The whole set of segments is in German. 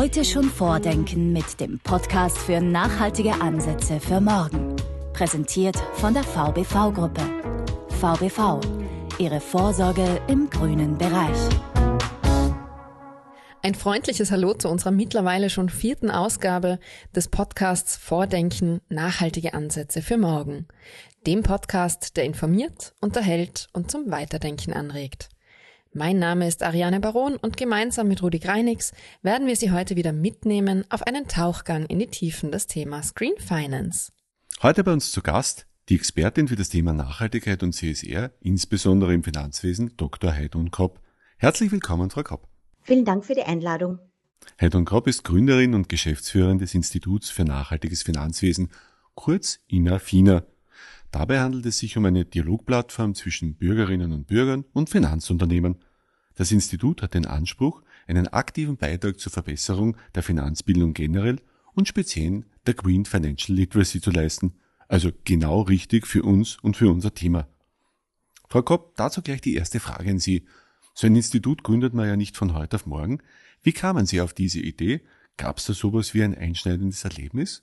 Heute schon vordenken mit dem Podcast für nachhaltige Ansätze für morgen. Präsentiert von der VBV-Gruppe. VBV, Ihre Vorsorge im grünen Bereich. Ein freundliches Hallo zu unserer mittlerweile schon vierten Ausgabe des Podcasts Vordenken nachhaltige Ansätze für morgen. Dem Podcast, der informiert, unterhält und zum Weiterdenken anregt. Mein Name ist Ariane Baron und gemeinsam mit Rudi Greinix werden wir Sie heute wieder mitnehmen auf einen Tauchgang in die Tiefen des Themas Green Finance. Heute bei uns zu Gast die Expertin für das Thema Nachhaltigkeit und CSR, insbesondere im Finanzwesen, Dr. Heidun Kopp. Herzlich willkommen, Frau Kopp. Vielen Dank für die Einladung. Heidun Kopp ist Gründerin und Geschäftsführerin des Instituts für nachhaltiges Finanzwesen, kurz INA-FINA. Dabei handelt es sich um eine Dialogplattform zwischen Bürgerinnen und Bürgern und Finanzunternehmen. Das Institut hat den Anspruch, einen aktiven Beitrag zur Verbesserung der Finanzbildung generell und speziell der Green Financial Literacy zu leisten, also genau richtig für uns und für unser Thema. Frau Kopp, dazu gleich die erste Frage an Sie. So ein Institut gründet man ja nicht von heute auf morgen. Wie kamen Sie auf diese Idee? Gab es da sowas wie ein einschneidendes Erlebnis?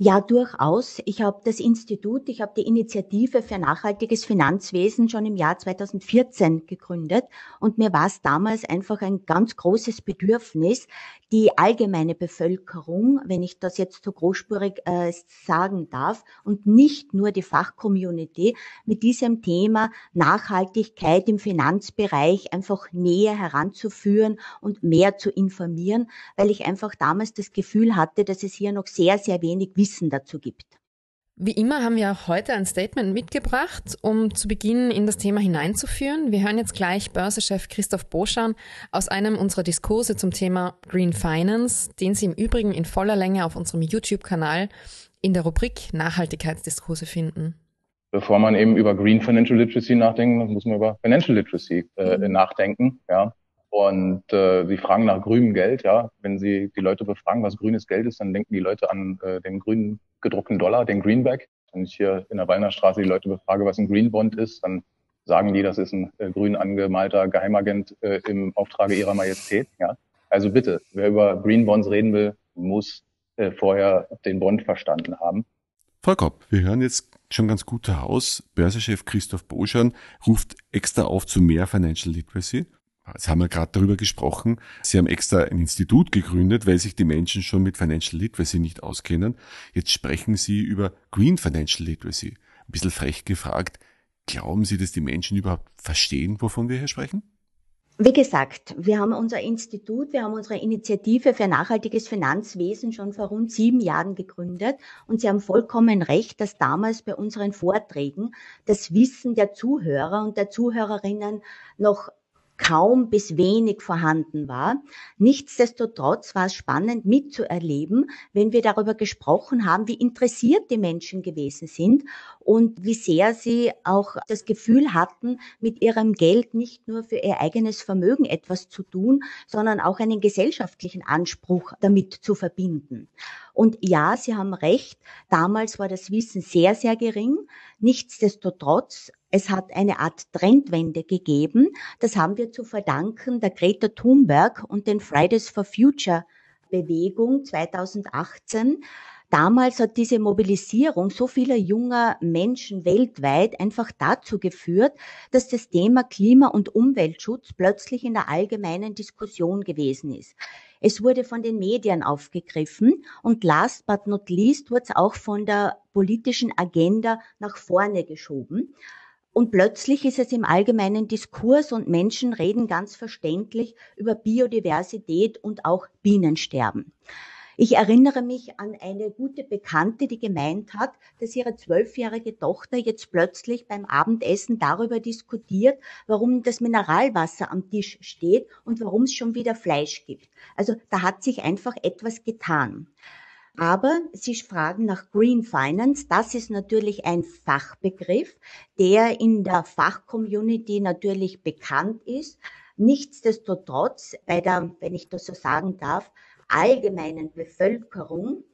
Ja, durchaus. Ich habe das Institut, ich habe die Initiative für nachhaltiges Finanzwesen schon im Jahr 2014 gegründet und mir war es damals einfach ein ganz großes Bedürfnis, die allgemeine Bevölkerung, wenn ich das jetzt so großspurig äh, sagen darf, und nicht nur die Fachcommunity mit diesem Thema Nachhaltigkeit im Finanzbereich einfach näher heranzuführen und mehr zu informieren, weil ich einfach damals das Gefühl hatte, dass es hier noch sehr, sehr wenig dazu gibt. Wie immer haben wir auch heute ein Statement mitgebracht, um zu Beginn in das Thema hineinzuführen. Wir hören jetzt gleich Börsechef Christoph Boschan aus einem unserer Diskurse zum Thema Green Finance, den Sie im Übrigen in voller Länge auf unserem YouTube-Kanal in der Rubrik Nachhaltigkeitsdiskurse finden. Bevor man eben über Green Financial Literacy nachdenkt, muss man über Financial Literacy äh, mhm. nachdenken. Ja. Und äh, Sie fragen nach grünem Geld, ja. Wenn Sie die Leute befragen, was grünes Geld ist, dann denken die Leute an äh, den grünen gedruckten Dollar, den Greenback. Wenn ich hier in der Wallnerstraße die Leute befrage, was ein Green Bond ist, dann sagen die, das ist ein äh, grün angemalter Geheimagent äh, im Auftrage ihrer Majestät. Ja. Also bitte, wer über Green Bonds reden will, muss äh, vorher den Bond verstanden haben. Frau Kopp, wir hören jetzt schon ganz gut heraus. Börsechef Christoph Boschan ruft extra auf zu mehr Financial Literacy. Sie haben ja gerade darüber gesprochen. Sie haben extra ein Institut gegründet, weil sich die Menschen schon mit Financial Literacy nicht auskennen. Jetzt sprechen Sie über Green Financial Literacy. Ein bisschen frech gefragt. Glauben Sie, dass die Menschen überhaupt verstehen, wovon wir hier sprechen? Wie gesagt, wir haben unser Institut, wir haben unsere Initiative für nachhaltiges Finanzwesen schon vor rund sieben Jahren gegründet. Und Sie haben vollkommen recht, dass damals bei unseren Vorträgen das Wissen der Zuhörer und der Zuhörerinnen noch kaum bis wenig vorhanden war. Nichtsdestotrotz war es spannend mitzuerleben, wenn wir darüber gesprochen haben, wie interessiert die Menschen gewesen sind und wie sehr sie auch das Gefühl hatten, mit ihrem Geld nicht nur für ihr eigenes Vermögen etwas zu tun, sondern auch einen gesellschaftlichen Anspruch damit zu verbinden. Und ja, Sie haben recht, damals war das Wissen sehr, sehr gering. Nichtsdestotrotz, es hat eine Art Trendwende gegeben. Das haben wir zu verdanken der Greta Thunberg und den Fridays for Future Bewegung 2018. Damals hat diese Mobilisierung so vieler junger Menschen weltweit einfach dazu geführt, dass das Thema Klima- und Umweltschutz plötzlich in der allgemeinen Diskussion gewesen ist. Es wurde von den Medien aufgegriffen und last but not least wurde es auch von der politischen Agenda nach vorne geschoben. Und plötzlich ist es im allgemeinen Diskurs und Menschen reden ganz verständlich über Biodiversität und auch Bienensterben. Ich erinnere mich an eine gute Bekannte, die gemeint hat, dass ihre zwölfjährige Tochter jetzt plötzlich beim Abendessen darüber diskutiert, warum das Mineralwasser am Tisch steht und warum es schon wieder Fleisch gibt. Also da hat sich einfach etwas getan. Aber Sie fragen nach Green Finance. Das ist natürlich ein Fachbegriff, der in der Fachcommunity natürlich bekannt ist. Nichtsdestotrotz, bei der, wenn ich das so sagen darf, allgemeinen Bevölkerung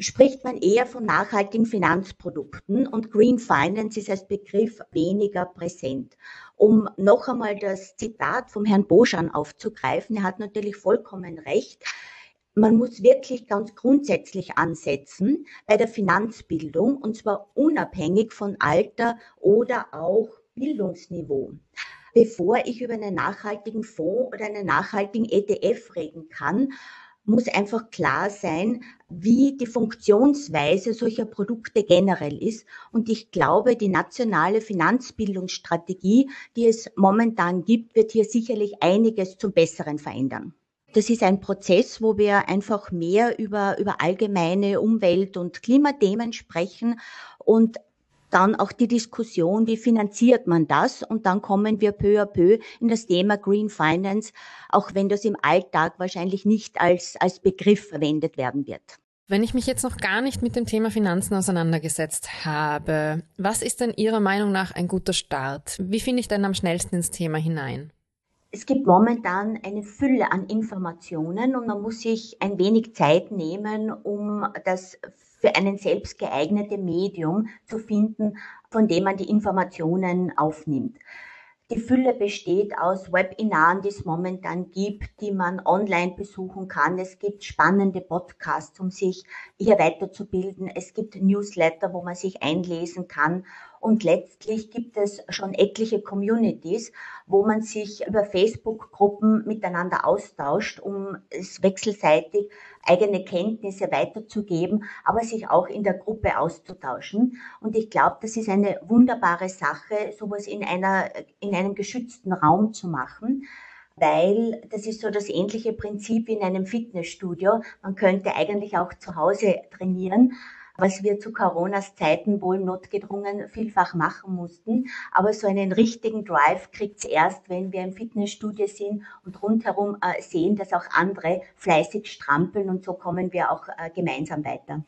spricht man eher von nachhaltigen Finanzprodukten und Green Finance ist als Begriff weniger präsent. Um noch einmal das Zitat vom Herrn Boschan aufzugreifen, er hat natürlich vollkommen recht. Man muss wirklich ganz grundsätzlich ansetzen bei der Finanzbildung und zwar unabhängig von Alter oder auch Bildungsniveau. Bevor ich über einen nachhaltigen Fonds oder einen nachhaltigen ETF reden kann, muss einfach klar sein, wie die Funktionsweise solcher Produkte generell ist. Und ich glaube, die nationale Finanzbildungsstrategie, die es momentan gibt, wird hier sicherlich einiges zum Besseren verändern. Das ist ein Prozess, wo wir einfach mehr über, über allgemeine Umwelt- und Klimathemen sprechen und dann auch die Diskussion, wie finanziert man das? Und dann kommen wir peu à peu in das Thema Green Finance, auch wenn das im Alltag wahrscheinlich nicht als, als Begriff verwendet werden wird. Wenn ich mich jetzt noch gar nicht mit dem Thema Finanzen auseinandergesetzt habe, was ist denn Ihrer Meinung nach ein guter Start? Wie finde ich denn am schnellsten ins Thema hinein? Es gibt momentan eine Fülle an Informationen und man muss sich ein wenig Zeit nehmen, um das für einen selbst geeignete Medium zu finden, von dem man die Informationen aufnimmt. Die Fülle besteht aus Webinaren, die es momentan gibt, die man online besuchen kann. Es gibt spannende Podcasts, um sich hier weiterzubilden. Es gibt Newsletter, wo man sich einlesen kann. Und letztlich gibt es schon etliche Communities, wo man sich über Facebook-Gruppen miteinander austauscht, um es wechselseitig eigene Kenntnisse weiterzugeben, aber sich auch in der Gruppe auszutauschen. Und ich glaube, das ist eine wunderbare Sache, sowas in einer, in einem geschützten Raum zu machen weil das ist so das ähnliche Prinzip wie in einem Fitnessstudio. Man könnte eigentlich auch zu Hause trainieren, was wir zu Coronas Zeiten wohl notgedrungen vielfach machen mussten. Aber so einen richtigen Drive kriegt's erst, wenn wir im Fitnessstudio sind und rundherum äh, sehen, dass auch andere fleißig strampeln und so kommen wir auch äh, gemeinsam weiter.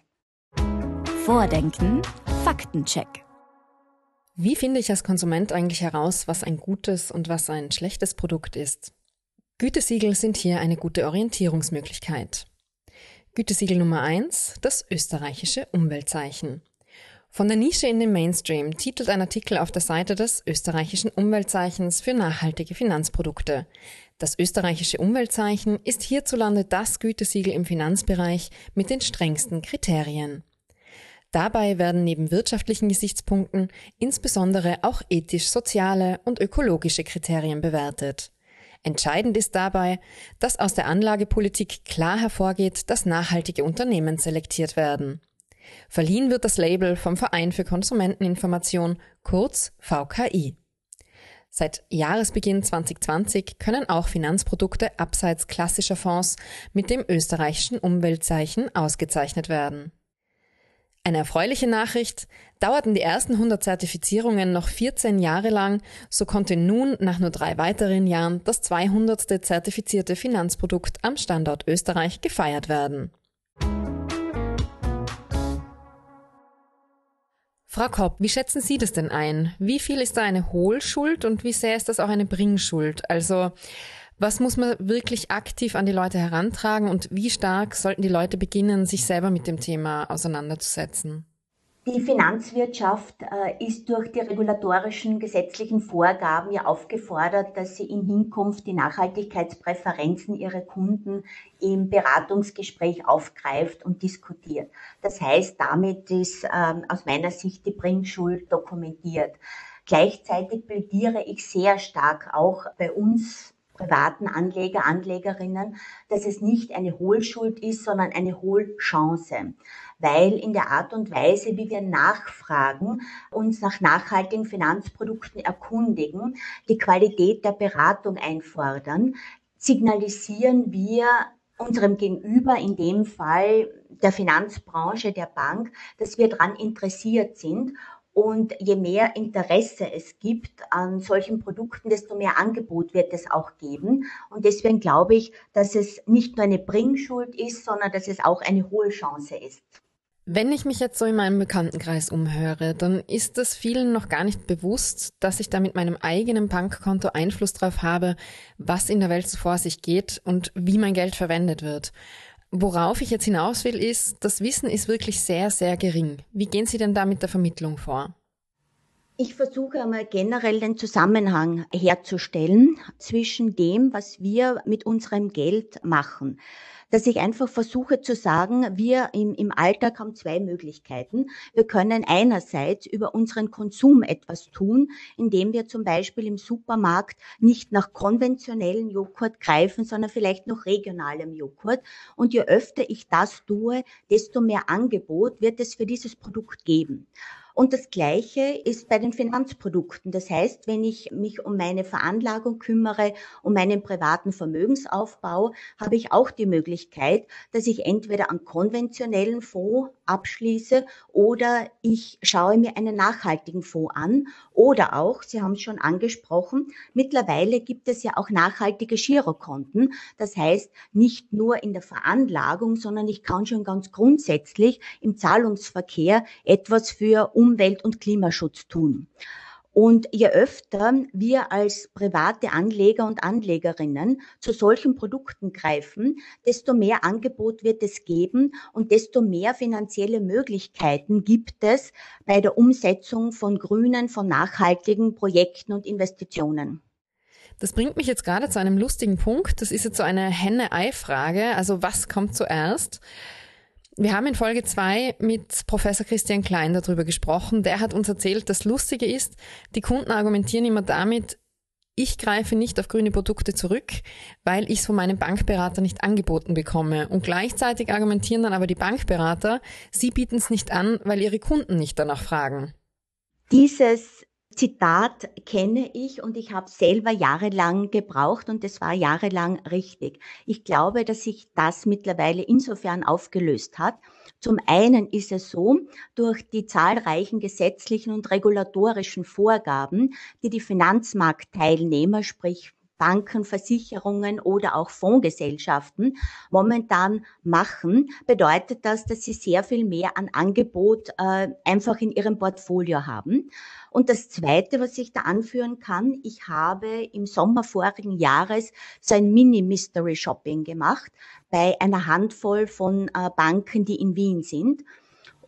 Vordenken, Faktencheck. Wie finde ich als Konsument eigentlich heraus, was ein gutes und was ein schlechtes Produkt ist? Gütesiegel sind hier eine gute Orientierungsmöglichkeit. Gütesiegel Nummer eins: das österreichische Umweltzeichen. Von der Nische in den Mainstream titelt ein Artikel auf der Seite des österreichischen Umweltzeichens für nachhaltige Finanzprodukte. Das österreichische Umweltzeichen ist hierzulande das Gütesiegel im Finanzbereich mit den strengsten Kriterien. Dabei werden neben wirtschaftlichen Gesichtspunkten insbesondere auch ethisch-soziale und ökologische Kriterien bewertet. Entscheidend ist dabei, dass aus der Anlagepolitik klar hervorgeht, dass nachhaltige Unternehmen selektiert werden. Verliehen wird das Label vom Verein für Konsumenteninformation, kurz VKI. Seit Jahresbeginn 2020 können auch Finanzprodukte abseits klassischer Fonds mit dem österreichischen Umweltzeichen ausgezeichnet werden. Eine erfreuliche Nachricht, dauerten die ersten 100 Zertifizierungen noch 14 Jahre lang, so konnte nun nach nur drei weiteren Jahren das 200. zertifizierte Finanzprodukt am Standort Österreich gefeiert werden. Frau Kopp, wie schätzen Sie das denn ein? Wie viel ist da eine Hohlschuld und wie sehr ist das auch eine Bringschuld? Also was muss man wirklich aktiv an die Leute herantragen und wie stark sollten die Leute beginnen, sich selber mit dem Thema auseinanderzusetzen? Die Finanzwirtschaft äh, ist durch die regulatorischen gesetzlichen Vorgaben ja aufgefordert, dass sie in Hinkunft die Nachhaltigkeitspräferenzen ihrer Kunden im Beratungsgespräch aufgreift und diskutiert. Das heißt, damit ist ähm, aus meiner Sicht die Bringschuld dokumentiert. Gleichzeitig plädiere ich sehr stark auch bei uns privaten Anleger, Anlegerinnen, dass es nicht eine Hohlschuld ist, sondern eine Hohlchance. Weil in der Art und Weise, wie wir nachfragen, uns nach nachhaltigen Finanzprodukten erkundigen, die Qualität der Beratung einfordern, signalisieren wir unserem Gegenüber, in dem Fall der Finanzbranche, der Bank, dass wir daran interessiert sind und je mehr Interesse es gibt an solchen Produkten, desto mehr Angebot wird es auch geben. Und deswegen glaube ich, dass es nicht nur eine Bringschuld ist, sondern dass es auch eine hohe Chance ist. Wenn ich mich jetzt so in meinem Bekanntenkreis umhöre, dann ist es vielen noch gar nicht bewusst, dass ich da mit meinem eigenen Bankkonto Einfluss darauf habe, was in der Welt so vor sich geht und wie mein Geld verwendet wird. Worauf ich jetzt hinaus will, ist, das Wissen ist wirklich sehr, sehr gering. Wie gehen Sie denn da mit der Vermittlung vor? Ich versuche einmal generell den Zusammenhang herzustellen zwischen dem, was wir mit unserem Geld machen dass ich einfach versuche zu sagen, wir im, im Alltag haben zwei Möglichkeiten. Wir können einerseits über unseren Konsum etwas tun, indem wir zum Beispiel im Supermarkt nicht nach konventionellen Joghurt greifen, sondern vielleicht noch regionalem Joghurt. Und je öfter ich das tue, desto mehr Angebot wird es für dieses Produkt geben. Und das Gleiche ist bei den Finanzprodukten. Das heißt, wenn ich mich um meine Veranlagung kümmere, um meinen privaten Vermögensaufbau, habe ich auch die Möglichkeit, dass ich entweder einen konventionellen Fonds abschließe oder ich schaue mir einen nachhaltigen Fonds an oder auch, Sie haben es schon angesprochen, mittlerweile gibt es ja auch nachhaltige Girokonten. Das heißt, nicht nur in der Veranlagung, sondern ich kann schon ganz grundsätzlich im Zahlungsverkehr etwas für Umwelt- und Klimaschutz tun. Und je öfter wir als private Anleger und Anlegerinnen zu solchen Produkten greifen, desto mehr Angebot wird es geben und desto mehr finanzielle Möglichkeiten gibt es bei der Umsetzung von grünen, von nachhaltigen Projekten und Investitionen. Das bringt mich jetzt gerade zu einem lustigen Punkt. Das ist jetzt so eine Henne-Ei-Frage. Also was kommt zuerst? Wir haben in Folge zwei mit Professor Christian Klein darüber gesprochen. Der hat uns erzählt, das Lustige ist, die Kunden argumentieren immer damit, ich greife nicht auf grüne Produkte zurück, weil ich es von meinem Bankberater nicht angeboten bekomme. Und gleichzeitig argumentieren dann aber die Bankberater, sie bieten es nicht an, weil ihre Kunden nicht danach fragen. Dieses Zitat kenne ich und ich habe selber jahrelang gebraucht und es war jahrelang richtig. Ich glaube, dass sich das mittlerweile insofern aufgelöst hat. Zum einen ist es so, durch die zahlreichen gesetzlichen und regulatorischen Vorgaben, die die Finanzmarktteilnehmer, sprich Banken, Versicherungen oder auch Fondsgesellschaften momentan machen, bedeutet das, dass sie sehr viel mehr an Angebot äh, einfach in ihrem Portfolio haben. Und das Zweite, was ich da anführen kann, ich habe im Sommer vorigen Jahres so ein Mini-Mystery-Shopping gemacht bei einer Handvoll von äh, Banken, die in Wien sind.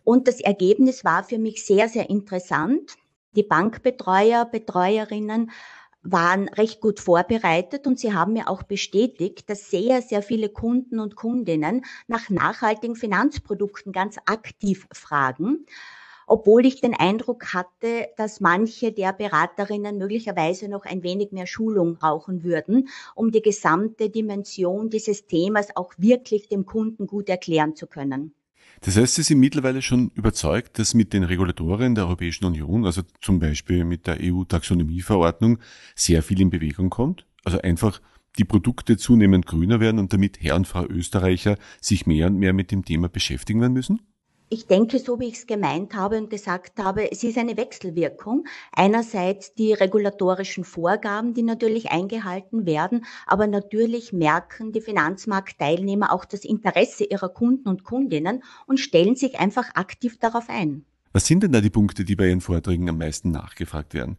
Und das Ergebnis war für mich sehr, sehr interessant. Die Bankbetreuer, Betreuerinnen waren recht gut vorbereitet und sie haben mir auch bestätigt, dass sehr, sehr viele Kunden und Kundinnen nach nachhaltigen Finanzprodukten ganz aktiv fragen obwohl ich den Eindruck hatte, dass manche der Beraterinnen möglicherweise noch ein wenig mehr Schulung brauchen würden, um die gesamte Dimension dieses Themas auch wirklich dem Kunden gut erklären zu können. Das heißt, Sie sind mittlerweile schon überzeugt, dass mit den Regulatorien der Europäischen Union, also zum Beispiel mit der EU-Taxonomieverordnung, sehr viel in Bewegung kommt? Also einfach die Produkte zunehmend grüner werden und damit Herr und Frau Österreicher sich mehr und mehr mit dem Thema beschäftigen werden müssen? Ich denke, so wie ich es gemeint habe und gesagt habe, es ist eine Wechselwirkung. Einerseits die regulatorischen Vorgaben, die natürlich eingehalten werden, aber natürlich merken die Finanzmarktteilnehmer auch das Interesse ihrer Kunden und Kundinnen und stellen sich einfach aktiv darauf ein. Was sind denn da die Punkte, die bei Ihren Vorträgen am meisten nachgefragt werden?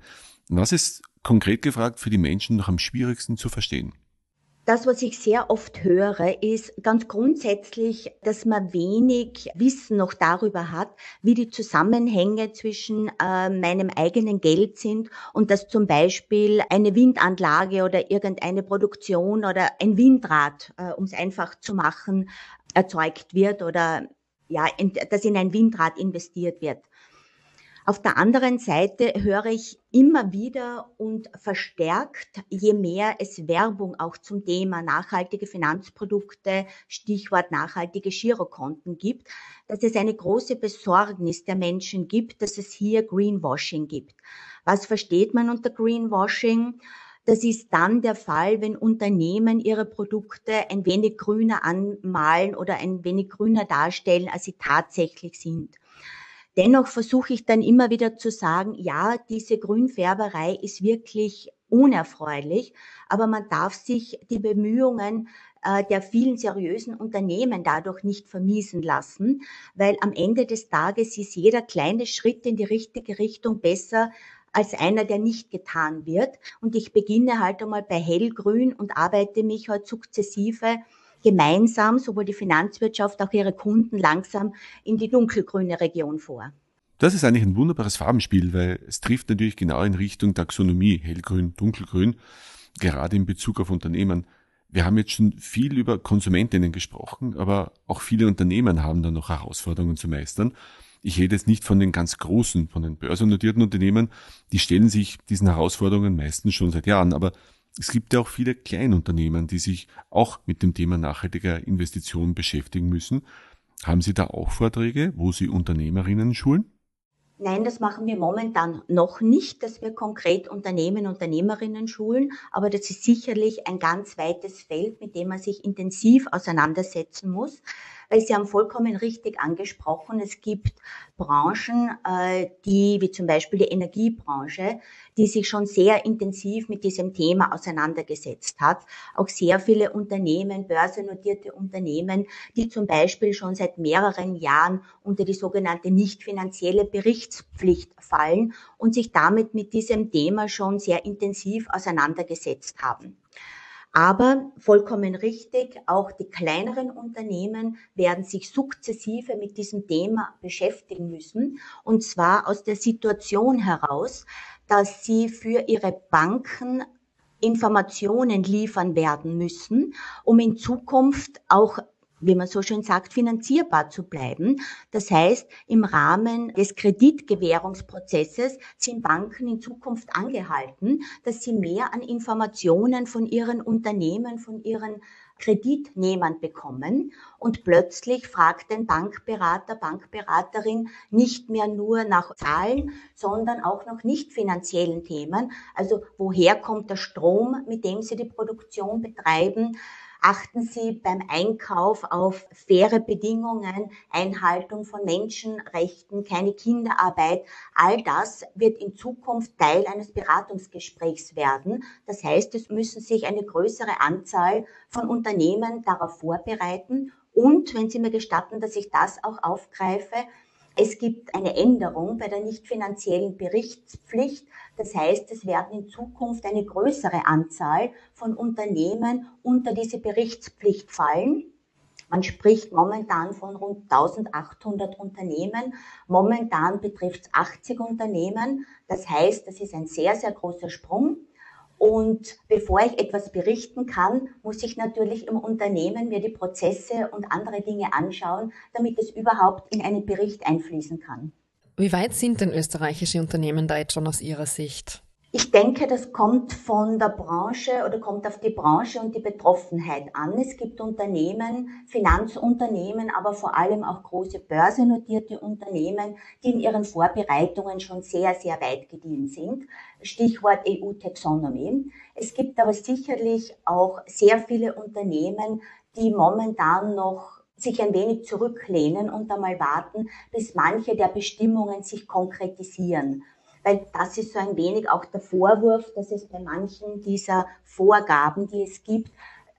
Was ist konkret gefragt für die Menschen noch am schwierigsten zu verstehen? Das, was ich sehr oft höre, ist ganz grundsätzlich, dass man wenig Wissen noch darüber hat, wie die Zusammenhänge zwischen äh, meinem eigenen Geld sind und dass zum Beispiel eine Windanlage oder irgendeine Produktion oder ein Windrad, äh, um es einfach zu machen, erzeugt wird oder ja, in, dass in ein Windrad investiert wird. Auf der anderen Seite höre ich immer wieder und verstärkt, je mehr es Werbung auch zum Thema nachhaltige Finanzprodukte, Stichwort nachhaltige Girokonten gibt, dass es eine große Besorgnis der Menschen gibt, dass es hier Greenwashing gibt. Was versteht man unter Greenwashing? Das ist dann der Fall, wenn Unternehmen ihre Produkte ein wenig grüner anmalen oder ein wenig grüner darstellen, als sie tatsächlich sind. Dennoch versuche ich dann immer wieder zu sagen, ja, diese Grünfärberei ist wirklich unerfreulich, aber man darf sich die Bemühungen äh, der vielen seriösen Unternehmen dadurch nicht vermiesen lassen, weil am Ende des Tages ist jeder kleine Schritt in die richtige Richtung besser als einer, der nicht getan wird. Und ich beginne halt einmal bei hellgrün und arbeite mich halt sukzessive gemeinsam sowohl die Finanzwirtschaft, auch ihre Kunden langsam in die dunkelgrüne Region vor. Das ist eigentlich ein wunderbares Farbenspiel, weil es trifft natürlich genau in Richtung Taxonomie, hellgrün, dunkelgrün, gerade in Bezug auf Unternehmen. Wir haben jetzt schon viel über Konsumentinnen gesprochen, aber auch viele Unternehmen haben da noch Herausforderungen zu meistern. Ich rede jetzt nicht von den ganz großen, von den börsennotierten Unternehmen, die stellen sich diesen Herausforderungen meistens schon seit Jahren, aber es gibt ja auch viele Kleinunternehmen, die sich auch mit dem Thema nachhaltiger Investitionen beschäftigen müssen. Haben Sie da auch Vorträge, wo Sie Unternehmerinnen schulen? Nein, das machen wir momentan noch nicht, dass wir konkret Unternehmen, Unternehmerinnen schulen, aber das ist sicherlich ein ganz weites Feld, mit dem man sich intensiv auseinandersetzen muss weil Sie haben vollkommen richtig angesprochen, es gibt Branchen, äh, die, wie zum Beispiel die Energiebranche, die sich schon sehr intensiv mit diesem Thema auseinandergesetzt hat. Auch sehr viele Unternehmen, börsennotierte Unternehmen, die zum Beispiel schon seit mehreren Jahren unter die sogenannte nicht finanzielle Berichtspflicht fallen und sich damit mit diesem Thema schon sehr intensiv auseinandergesetzt haben. Aber vollkommen richtig, auch die kleineren Unternehmen werden sich sukzessive mit diesem Thema beschäftigen müssen. Und zwar aus der Situation heraus, dass sie für ihre Banken Informationen liefern werden müssen, um in Zukunft auch wie man so schön sagt, finanzierbar zu bleiben. Das heißt, im Rahmen des Kreditgewährungsprozesses sind Banken in Zukunft angehalten, dass sie mehr an Informationen von ihren Unternehmen, von ihren Kreditnehmern bekommen und plötzlich fragt den Bankberater, Bankberaterin nicht mehr nur nach Zahlen, sondern auch nach nicht finanziellen Themen. Also woher kommt der Strom, mit dem Sie die Produktion betreiben? Achten Sie beim Einkauf auf faire Bedingungen, Einhaltung von Menschenrechten, keine Kinderarbeit. All das wird in Zukunft Teil eines Beratungsgesprächs werden. Das heißt, es müssen sich eine größere Anzahl von Unternehmen darauf vorbereiten. Und wenn Sie mir gestatten, dass ich das auch aufgreife, es gibt eine Änderung bei der nicht finanziellen Berichtspflicht. Das heißt, es werden in Zukunft eine größere Anzahl von Unternehmen unter diese Berichtspflicht fallen. Man spricht momentan von rund 1800 Unternehmen. Momentan betrifft es 80 Unternehmen. Das heißt, das ist ein sehr, sehr großer Sprung. Und bevor ich etwas berichten kann, muss ich natürlich im Unternehmen mir die Prozesse und andere Dinge anschauen, damit es überhaupt in einen Bericht einfließen kann. Wie weit sind denn österreichische Unternehmen da jetzt schon aus Ihrer Sicht? Ich denke, das kommt von der Branche oder kommt auf die Branche und die Betroffenheit an. Es gibt Unternehmen, Finanzunternehmen, aber vor allem auch große börsennotierte Unternehmen, die in ihren Vorbereitungen schon sehr, sehr weit gediehen sind. Stichwort EU-Taxonomy. Es gibt aber sicherlich auch sehr viele Unternehmen, die momentan noch sich ein wenig zurücklehnen und einmal warten, bis manche der Bestimmungen sich konkretisieren weil das ist so ein wenig auch der Vorwurf, dass es bei manchen dieser Vorgaben, die es gibt,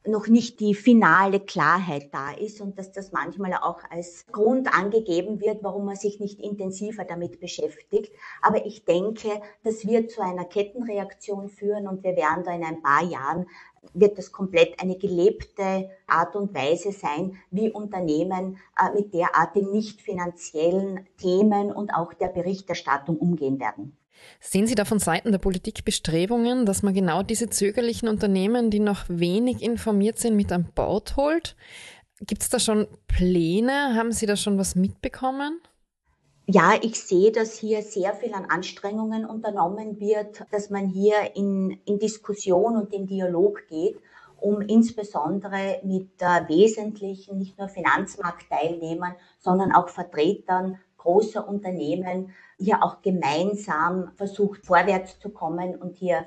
noch nicht die finale Klarheit da ist und dass das manchmal auch als Grund angegeben wird, warum man sich nicht intensiver damit beschäftigt. Aber ich denke, das wird zu einer Kettenreaktion führen und wir werden da in ein paar Jahren wird das komplett eine gelebte Art und Weise sein, wie Unternehmen äh, mit derartigen nicht finanziellen Themen und auch der Berichterstattung umgehen werden. Sehen Sie da von Seiten der Politik Bestrebungen, dass man genau diese zögerlichen Unternehmen, die noch wenig informiert sind, mit an Bord holt? Gibt es da schon Pläne? Haben Sie da schon was mitbekommen? Ja, ich sehe, dass hier sehr viel an Anstrengungen unternommen wird, dass man hier in, in Diskussion und in Dialog geht, um insbesondere mit äh, wesentlichen, nicht nur Finanzmarktteilnehmern, sondern auch Vertretern großer Unternehmen hier auch gemeinsam versucht, vorwärts zu kommen und hier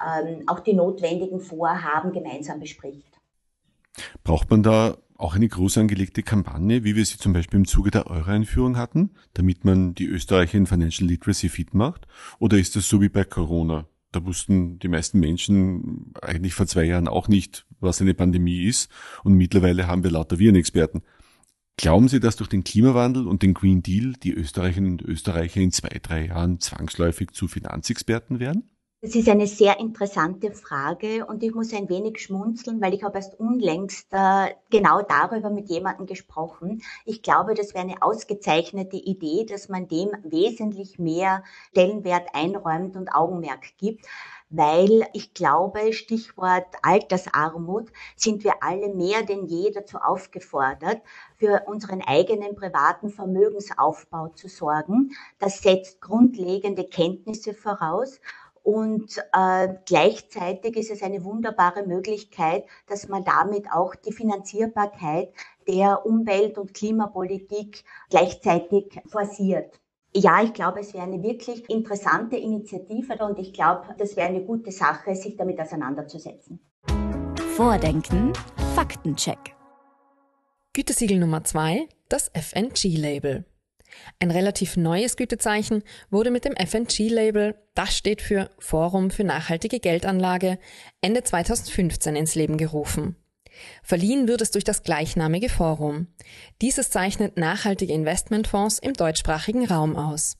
ähm, auch die notwendigen Vorhaben gemeinsam bespricht. Braucht man da auch eine groß angelegte Kampagne, wie wir sie zum Beispiel im Zuge der Euro-Einführung hatten, damit man die Österreicher in Financial Literacy fit macht? Oder ist das so wie bei Corona? Da wussten die meisten Menschen eigentlich vor zwei Jahren auch nicht, was eine Pandemie ist. Und mittlerweile haben wir lauter Virenexperten. Glauben Sie, dass durch den Klimawandel und den Green Deal die Österreicherinnen und Österreicher in zwei, drei Jahren zwangsläufig zu Finanzexperten werden? Das ist eine sehr interessante Frage und ich muss ein wenig schmunzeln, weil ich habe erst unlängst äh, genau darüber mit jemandem gesprochen. Ich glaube, das wäre eine ausgezeichnete Idee, dass man dem wesentlich mehr Stellenwert einräumt und Augenmerk gibt weil ich glaube, Stichwort Altersarmut, sind wir alle mehr denn je dazu aufgefordert, für unseren eigenen privaten Vermögensaufbau zu sorgen. Das setzt grundlegende Kenntnisse voraus. Und äh, gleichzeitig ist es eine wunderbare Möglichkeit, dass man damit auch die Finanzierbarkeit der Umwelt- und Klimapolitik gleichzeitig forciert. Ja, ich glaube, es wäre eine wirklich interessante Initiative und ich glaube, das wäre eine gute Sache, sich damit auseinanderzusetzen. Vordenken, Faktencheck. Gütesiegel Nummer zwei, das FNG-Label. Ein relativ neues Gütezeichen wurde mit dem FNG-Label, das steht für Forum für nachhaltige Geldanlage, Ende 2015 ins Leben gerufen. Verliehen wird es durch das gleichnamige Forum. Dieses zeichnet nachhaltige Investmentfonds im deutschsprachigen Raum aus.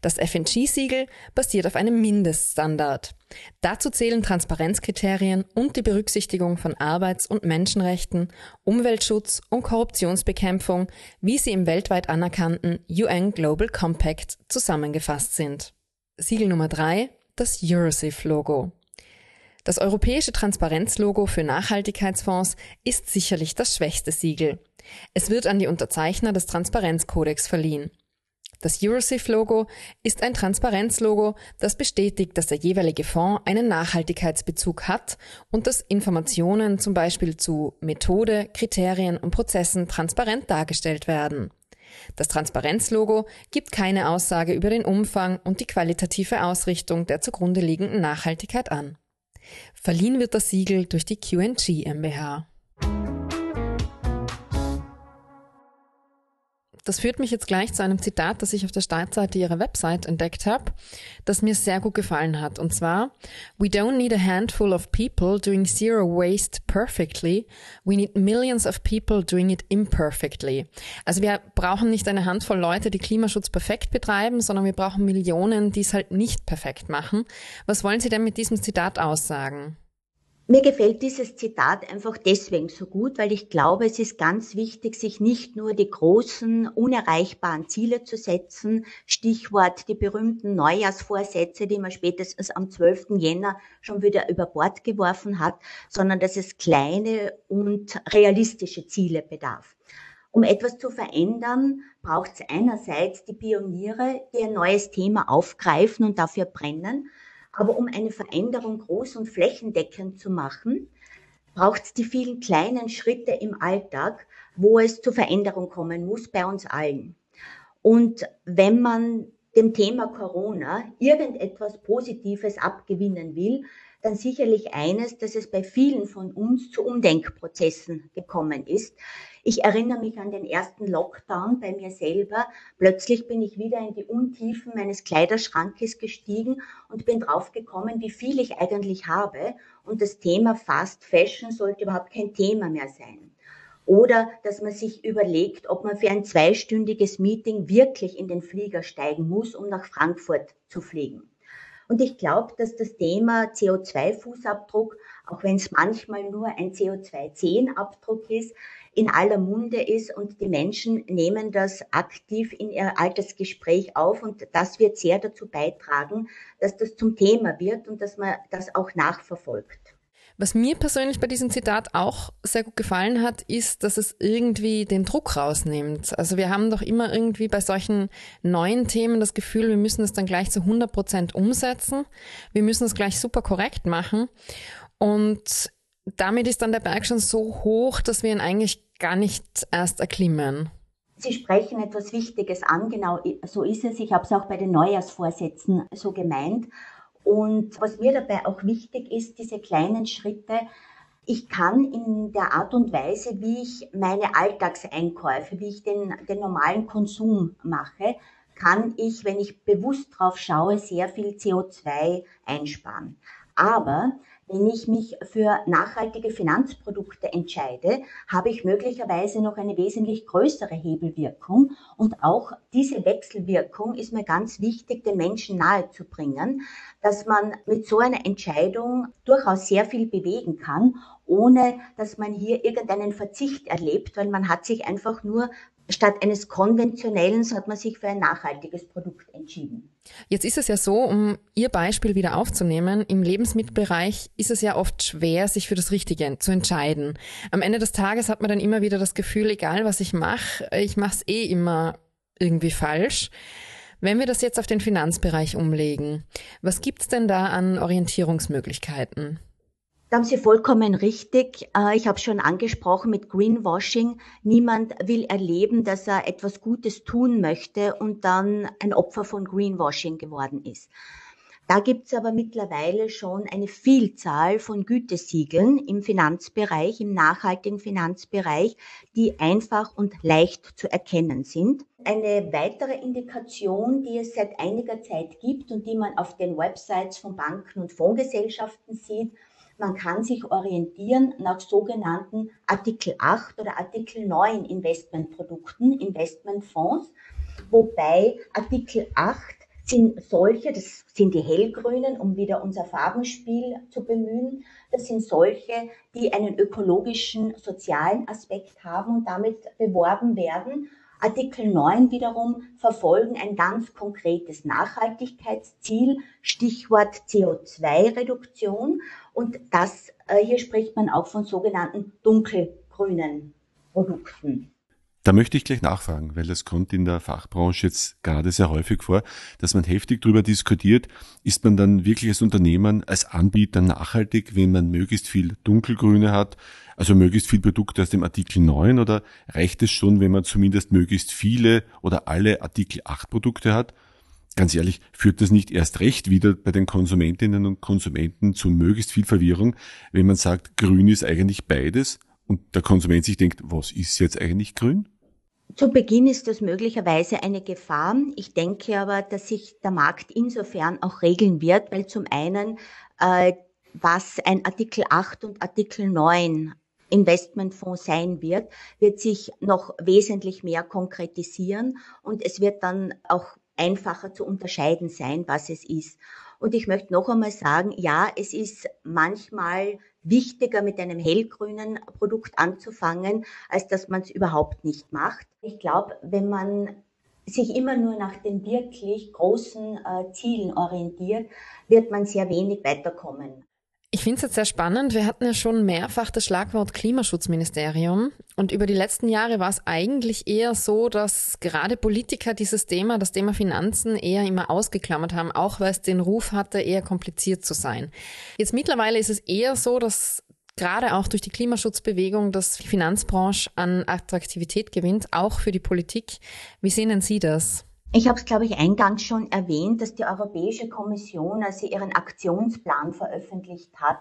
Das FNG-Siegel basiert auf einem Mindeststandard. Dazu zählen Transparenzkriterien und die Berücksichtigung von Arbeits- und Menschenrechten, Umweltschutz und Korruptionsbekämpfung, wie sie im weltweit anerkannten UN Global Compact zusammengefasst sind. Siegel Nummer drei: das Eurosif-Logo. Das europäische Transparenzlogo für Nachhaltigkeitsfonds ist sicherlich das schwächste Siegel. Es wird an die Unterzeichner des Transparenzkodex verliehen. Das Eurosif-Logo ist ein Transparenzlogo, das bestätigt, dass der jeweilige Fonds einen Nachhaltigkeitsbezug hat und dass Informationen zum Beispiel zu Methode, Kriterien und Prozessen transparent dargestellt werden. Das Transparenzlogo gibt keine Aussage über den Umfang und die qualitative Ausrichtung der zugrunde liegenden Nachhaltigkeit an. Verliehen wird das Siegel durch die QNG MBH. Das führt mich jetzt gleich zu einem Zitat, das ich auf der Startseite ihrer Website entdeckt habe, das mir sehr gut gefallen hat. Und zwar, We don't need a handful of people doing zero waste perfectly. We need millions of people doing it imperfectly. Also wir brauchen nicht eine Handvoll Leute, die Klimaschutz perfekt betreiben, sondern wir brauchen Millionen, die es halt nicht perfekt machen. Was wollen Sie denn mit diesem Zitat aussagen? Mir gefällt dieses Zitat einfach deswegen so gut, weil ich glaube, es ist ganz wichtig, sich nicht nur die großen, unerreichbaren Ziele zu setzen, Stichwort die berühmten Neujahrsvorsätze, die man spätestens am 12. Jänner schon wieder über Bord geworfen hat, sondern dass es kleine und realistische Ziele bedarf. Um etwas zu verändern, braucht es einerseits die Pioniere, die ein neues Thema aufgreifen und dafür brennen, aber um eine Veränderung groß und flächendeckend zu machen, braucht es die vielen kleinen Schritte im Alltag, wo es zur Veränderung kommen muss bei uns allen. Und wenn man dem Thema Corona irgendetwas Positives abgewinnen will, dann sicherlich eines, dass es bei vielen von uns zu Umdenkprozessen gekommen ist. Ich erinnere mich an den ersten Lockdown bei mir selber. Plötzlich bin ich wieder in die Untiefen meines Kleiderschrankes gestiegen und bin draufgekommen, wie viel ich eigentlich habe. Und das Thema Fast Fashion sollte überhaupt kein Thema mehr sein. Oder dass man sich überlegt, ob man für ein zweistündiges Meeting wirklich in den Flieger steigen muss, um nach Frankfurt zu fliegen. Und ich glaube, dass das Thema CO2-Fußabdruck, auch wenn es manchmal nur ein CO2-10-Abdruck ist, in aller Munde ist und die Menschen nehmen das aktiv in ihr Altersgespräch auf und das wird sehr dazu beitragen, dass das zum Thema wird und dass man das auch nachverfolgt. Was mir persönlich bei diesem Zitat auch sehr gut gefallen hat, ist, dass es irgendwie den Druck rausnimmt. Also wir haben doch immer irgendwie bei solchen neuen Themen das Gefühl, wir müssen es dann gleich zu 100 Prozent umsetzen. Wir müssen es gleich super korrekt machen. Und damit ist dann der Berg schon so hoch, dass wir ihn eigentlich gar nicht erst erklimmen. Sie sprechen etwas Wichtiges an, genau so ist es. Ich habe es auch bei den Neujahrsvorsätzen so gemeint. Und was mir dabei auch wichtig ist, diese kleinen Schritte, ich kann in der Art und Weise, wie ich meine Alltagseinkäufe, wie ich den, den normalen Konsum mache, kann ich, wenn ich bewusst drauf schaue, sehr viel CO2 einsparen. Aber Wenn ich mich für nachhaltige Finanzprodukte entscheide, habe ich möglicherweise noch eine wesentlich größere Hebelwirkung. Und auch diese Wechselwirkung ist mir ganz wichtig, den Menschen nahezubringen, dass man mit so einer Entscheidung durchaus sehr viel bewegen kann, ohne dass man hier irgendeinen Verzicht erlebt, weil man hat sich einfach nur statt eines konventionellen hat man sich für ein nachhaltiges Produkt entschieden. Jetzt ist es ja so, um Ihr Beispiel wieder aufzunehmen, im Lebensmittelbereich ist es ja oft schwer, sich für das Richtige zu entscheiden. Am Ende des Tages hat man dann immer wieder das Gefühl, egal was ich mache, ich mache es eh immer irgendwie falsch. Wenn wir das jetzt auf den Finanzbereich umlegen, was gibt's denn da an Orientierungsmöglichkeiten? Da haben Sie vollkommen richtig. Äh, ich habe schon angesprochen mit Greenwashing. Niemand will erleben, dass er etwas Gutes tun möchte und dann ein Opfer von Greenwashing geworden ist. Da gibt es aber mittlerweile schon eine Vielzahl von Gütesiegeln im Finanzbereich, im nachhaltigen Finanzbereich, die einfach und leicht zu erkennen sind. Eine weitere Indikation, die es seit einiger Zeit gibt und die man auf den Websites von Banken und Fondsgesellschaften sieht, man kann sich orientieren nach sogenannten Artikel 8 oder Artikel 9 Investmentprodukten, Investmentfonds, wobei Artikel 8 sind solche, das sind die hellgrünen, um wieder unser Farbenspiel zu bemühen, das sind solche, die einen ökologischen, sozialen Aspekt haben und damit beworben werden. Artikel 9 wiederum verfolgen ein ganz konkretes Nachhaltigkeitsziel, Stichwort CO2-Reduktion. Und das, äh, hier spricht man auch von sogenannten dunkelgrünen Produkten. Da möchte ich gleich nachfragen, weil das kommt in der Fachbranche jetzt gerade sehr häufig vor, dass man heftig darüber diskutiert, ist man dann wirklich als Unternehmen, als Anbieter nachhaltig, wenn man möglichst viel Dunkelgrüne hat, also möglichst viel Produkte aus dem Artikel 9 oder reicht es schon, wenn man zumindest möglichst viele oder alle Artikel 8 Produkte hat? Ganz ehrlich, führt das nicht erst recht wieder bei den Konsumentinnen und Konsumenten zu möglichst viel Verwirrung, wenn man sagt, grün ist eigentlich beides und der Konsument sich denkt, was ist jetzt eigentlich grün? Zu Beginn ist das möglicherweise eine Gefahr. Ich denke aber, dass sich der Markt insofern auch regeln wird, weil zum einen, äh, was ein Artikel 8 und Artikel 9 Investmentfonds sein wird, wird sich noch wesentlich mehr konkretisieren und es wird dann auch einfacher zu unterscheiden sein, was es ist. Und ich möchte noch einmal sagen, ja, es ist manchmal wichtiger, mit einem hellgrünen Produkt anzufangen, als dass man es überhaupt nicht macht. Ich glaube, wenn man sich immer nur nach den wirklich großen äh, Zielen orientiert, wird man sehr wenig weiterkommen. Ich finde es jetzt sehr spannend. Wir hatten ja schon mehrfach das Schlagwort Klimaschutzministerium. Und über die letzten Jahre war es eigentlich eher so, dass gerade Politiker dieses Thema, das Thema Finanzen, eher immer ausgeklammert haben, auch weil es den Ruf hatte, eher kompliziert zu sein. Jetzt mittlerweile ist es eher so, dass gerade auch durch die Klimaschutzbewegung das Finanzbranche an Attraktivität gewinnt, auch für die Politik. Wie sehen denn Sie das? Ich habe es, glaube ich, eingangs schon erwähnt, dass die Europäische Kommission, als sie ihren Aktionsplan veröffentlicht hat,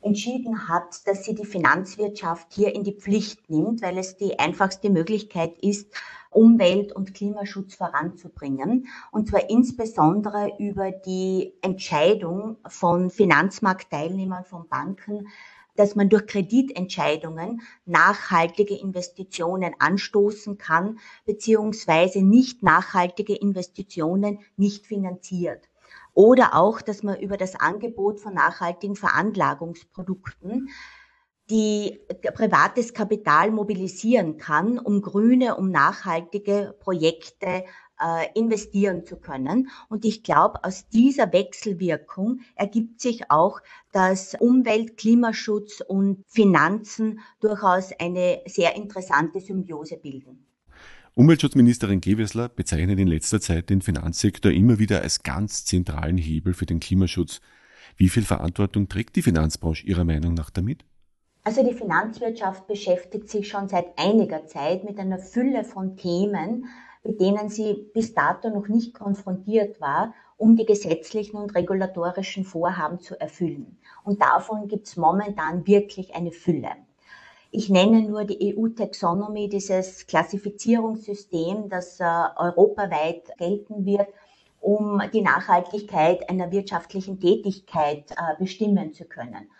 entschieden hat, dass sie die Finanzwirtschaft hier in die Pflicht nimmt, weil es die einfachste Möglichkeit ist, Umwelt- und Klimaschutz voranzubringen. Und zwar insbesondere über die Entscheidung von Finanzmarktteilnehmern, von Banken, dass man durch Kreditentscheidungen nachhaltige Investitionen anstoßen kann, beziehungsweise nicht nachhaltige Investitionen nicht finanziert. Oder auch, dass man über das Angebot von nachhaltigen Veranlagungsprodukten die privates Kapital mobilisieren kann, um grüne, um nachhaltige Projekte äh, investieren zu können. Und ich glaube, aus dieser Wechselwirkung ergibt sich auch, dass Umwelt, Klimaschutz und Finanzen durchaus eine sehr interessante Symbiose bilden. Umweltschutzministerin Gewessler bezeichnet in letzter Zeit den Finanzsektor immer wieder als ganz zentralen Hebel für den Klimaschutz. Wie viel Verantwortung trägt die Finanzbranche Ihrer Meinung nach damit? Also die Finanzwirtschaft beschäftigt sich schon seit einiger Zeit mit einer Fülle von Themen, mit denen sie bis dato noch nicht konfrontiert war, um die gesetzlichen und regulatorischen Vorhaben zu erfüllen. Und davon gibt es momentan wirklich eine Fülle. Ich nenne nur die EU-Taxonomy, dieses Klassifizierungssystem, das äh, europaweit gelten wird um die Nachhaltigkeit einer wirtschaftlichen Tätigkeit äh, bestimmen zu können.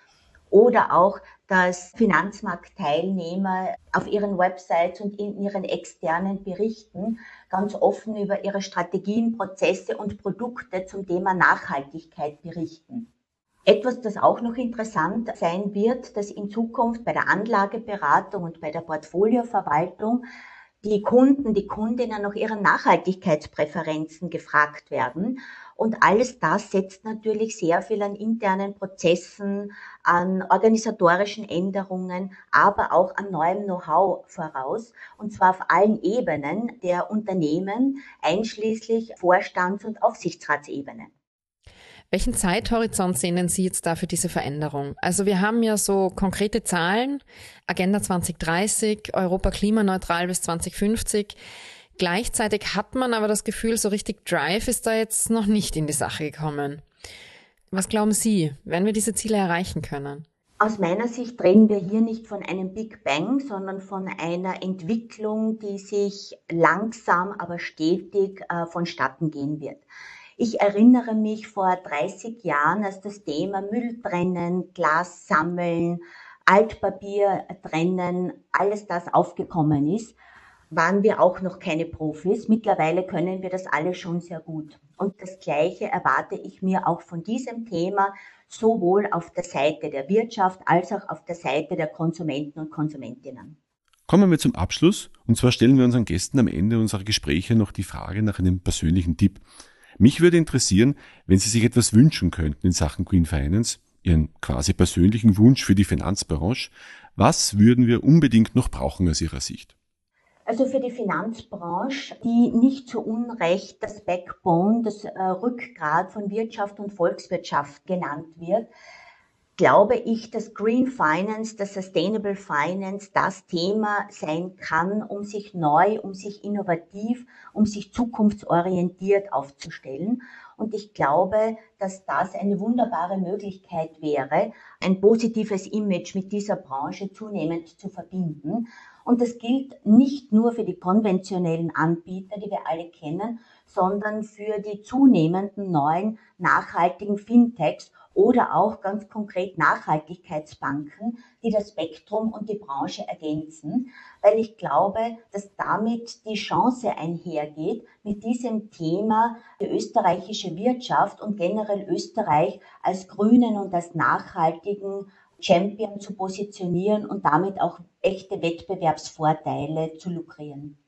Oder auch, dass Finanzmarktteilnehmer auf ihren Websites und in ihren externen Berichten ganz offen über ihre Strategien, Prozesse und Produkte zum Thema Nachhaltigkeit berichten. Etwas, das auch noch interessant sein wird, dass in Zukunft bei der Anlageberatung und bei der Portfolioverwaltung die Kunden, die Kundinnen nach ihren Nachhaltigkeitspräferenzen gefragt werden. Und alles das setzt natürlich sehr viel an internen Prozessen, an organisatorischen Änderungen, aber auch an neuem Know-how voraus. Und zwar auf allen Ebenen der Unternehmen, einschließlich Vorstands- und Aufsichtsratsebenen. Welchen Zeithorizont sehen Sie jetzt da für diese Veränderung? Also wir haben ja so konkrete Zahlen, Agenda 2030, Europa klimaneutral bis 2050. Gleichzeitig hat man aber das Gefühl, so richtig Drive ist da jetzt noch nicht in die Sache gekommen. Was glauben Sie, werden wir diese Ziele erreichen können? Aus meiner Sicht reden wir hier nicht von einem Big Bang, sondern von einer Entwicklung, die sich langsam, aber stetig äh, vonstatten gehen wird. Ich erinnere mich vor 30 Jahren, als das Thema Müll trennen, Glas sammeln, Altpapier trennen, alles das aufgekommen ist, waren wir auch noch keine Profis. Mittlerweile können wir das alle schon sehr gut. Und das Gleiche erwarte ich mir auch von diesem Thema, sowohl auf der Seite der Wirtschaft als auch auf der Seite der Konsumenten und Konsumentinnen. Kommen wir zum Abschluss. Und zwar stellen wir unseren Gästen am Ende unserer Gespräche noch die Frage nach einem persönlichen Tipp. Mich würde interessieren, wenn Sie sich etwas wünschen könnten in Sachen Green Finance, Ihren quasi persönlichen Wunsch für die Finanzbranche, was würden wir unbedingt noch brauchen aus Ihrer Sicht? Also für die Finanzbranche, die nicht zu Unrecht das Backbone, das äh, Rückgrat von Wirtschaft und Volkswirtschaft genannt wird, glaube ich, dass Green Finance, das Sustainable Finance das Thema sein kann, um sich neu, um sich innovativ, um sich zukunftsorientiert aufzustellen. Und ich glaube, dass das eine wunderbare Möglichkeit wäre, ein positives Image mit dieser Branche zunehmend zu verbinden. Und das gilt nicht nur für die konventionellen Anbieter, die wir alle kennen, sondern für die zunehmenden neuen nachhaltigen Fintechs oder auch ganz konkret Nachhaltigkeitsbanken, die das Spektrum und die Branche ergänzen, weil ich glaube, dass damit die Chance einhergeht, mit diesem Thema die österreichische Wirtschaft und generell Österreich als grünen und als nachhaltigen Champion zu positionieren und damit auch echte Wettbewerbsvorteile zu lukrieren.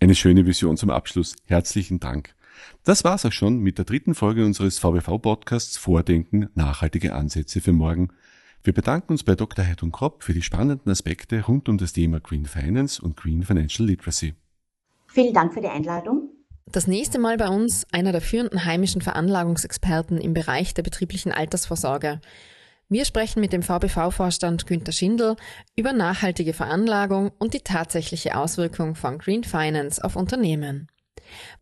Eine schöne Vision zum Abschluss. Herzlichen Dank. Das war's auch schon mit der dritten Folge unseres VBV-Podcasts Vordenken, nachhaltige Ansätze für morgen. Wir bedanken uns bei Dr. Heidrun Kropp für die spannenden Aspekte rund um das Thema Green Finance und Green Financial Literacy. Vielen Dank für die Einladung. Das nächste Mal bei uns einer der führenden heimischen Veranlagungsexperten im Bereich der betrieblichen Altersvorsorge. Wir sprechen mit dem VBV-Vorstand Günter Schindel über nachhaltige Veranlagung und die tatsächliche Auswirkung von Green Finance auf Unternehmen.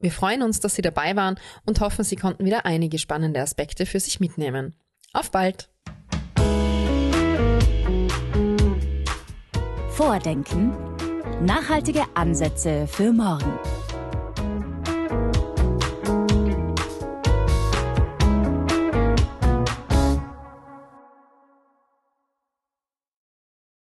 Wir freuen uns, dass Sie dabei waren und hoffen, Sie konnten wieder einige spannende Aspekte für sich mitnehmen. Auf bald! Vordenken. Nachhaltige Ansätze für morgen.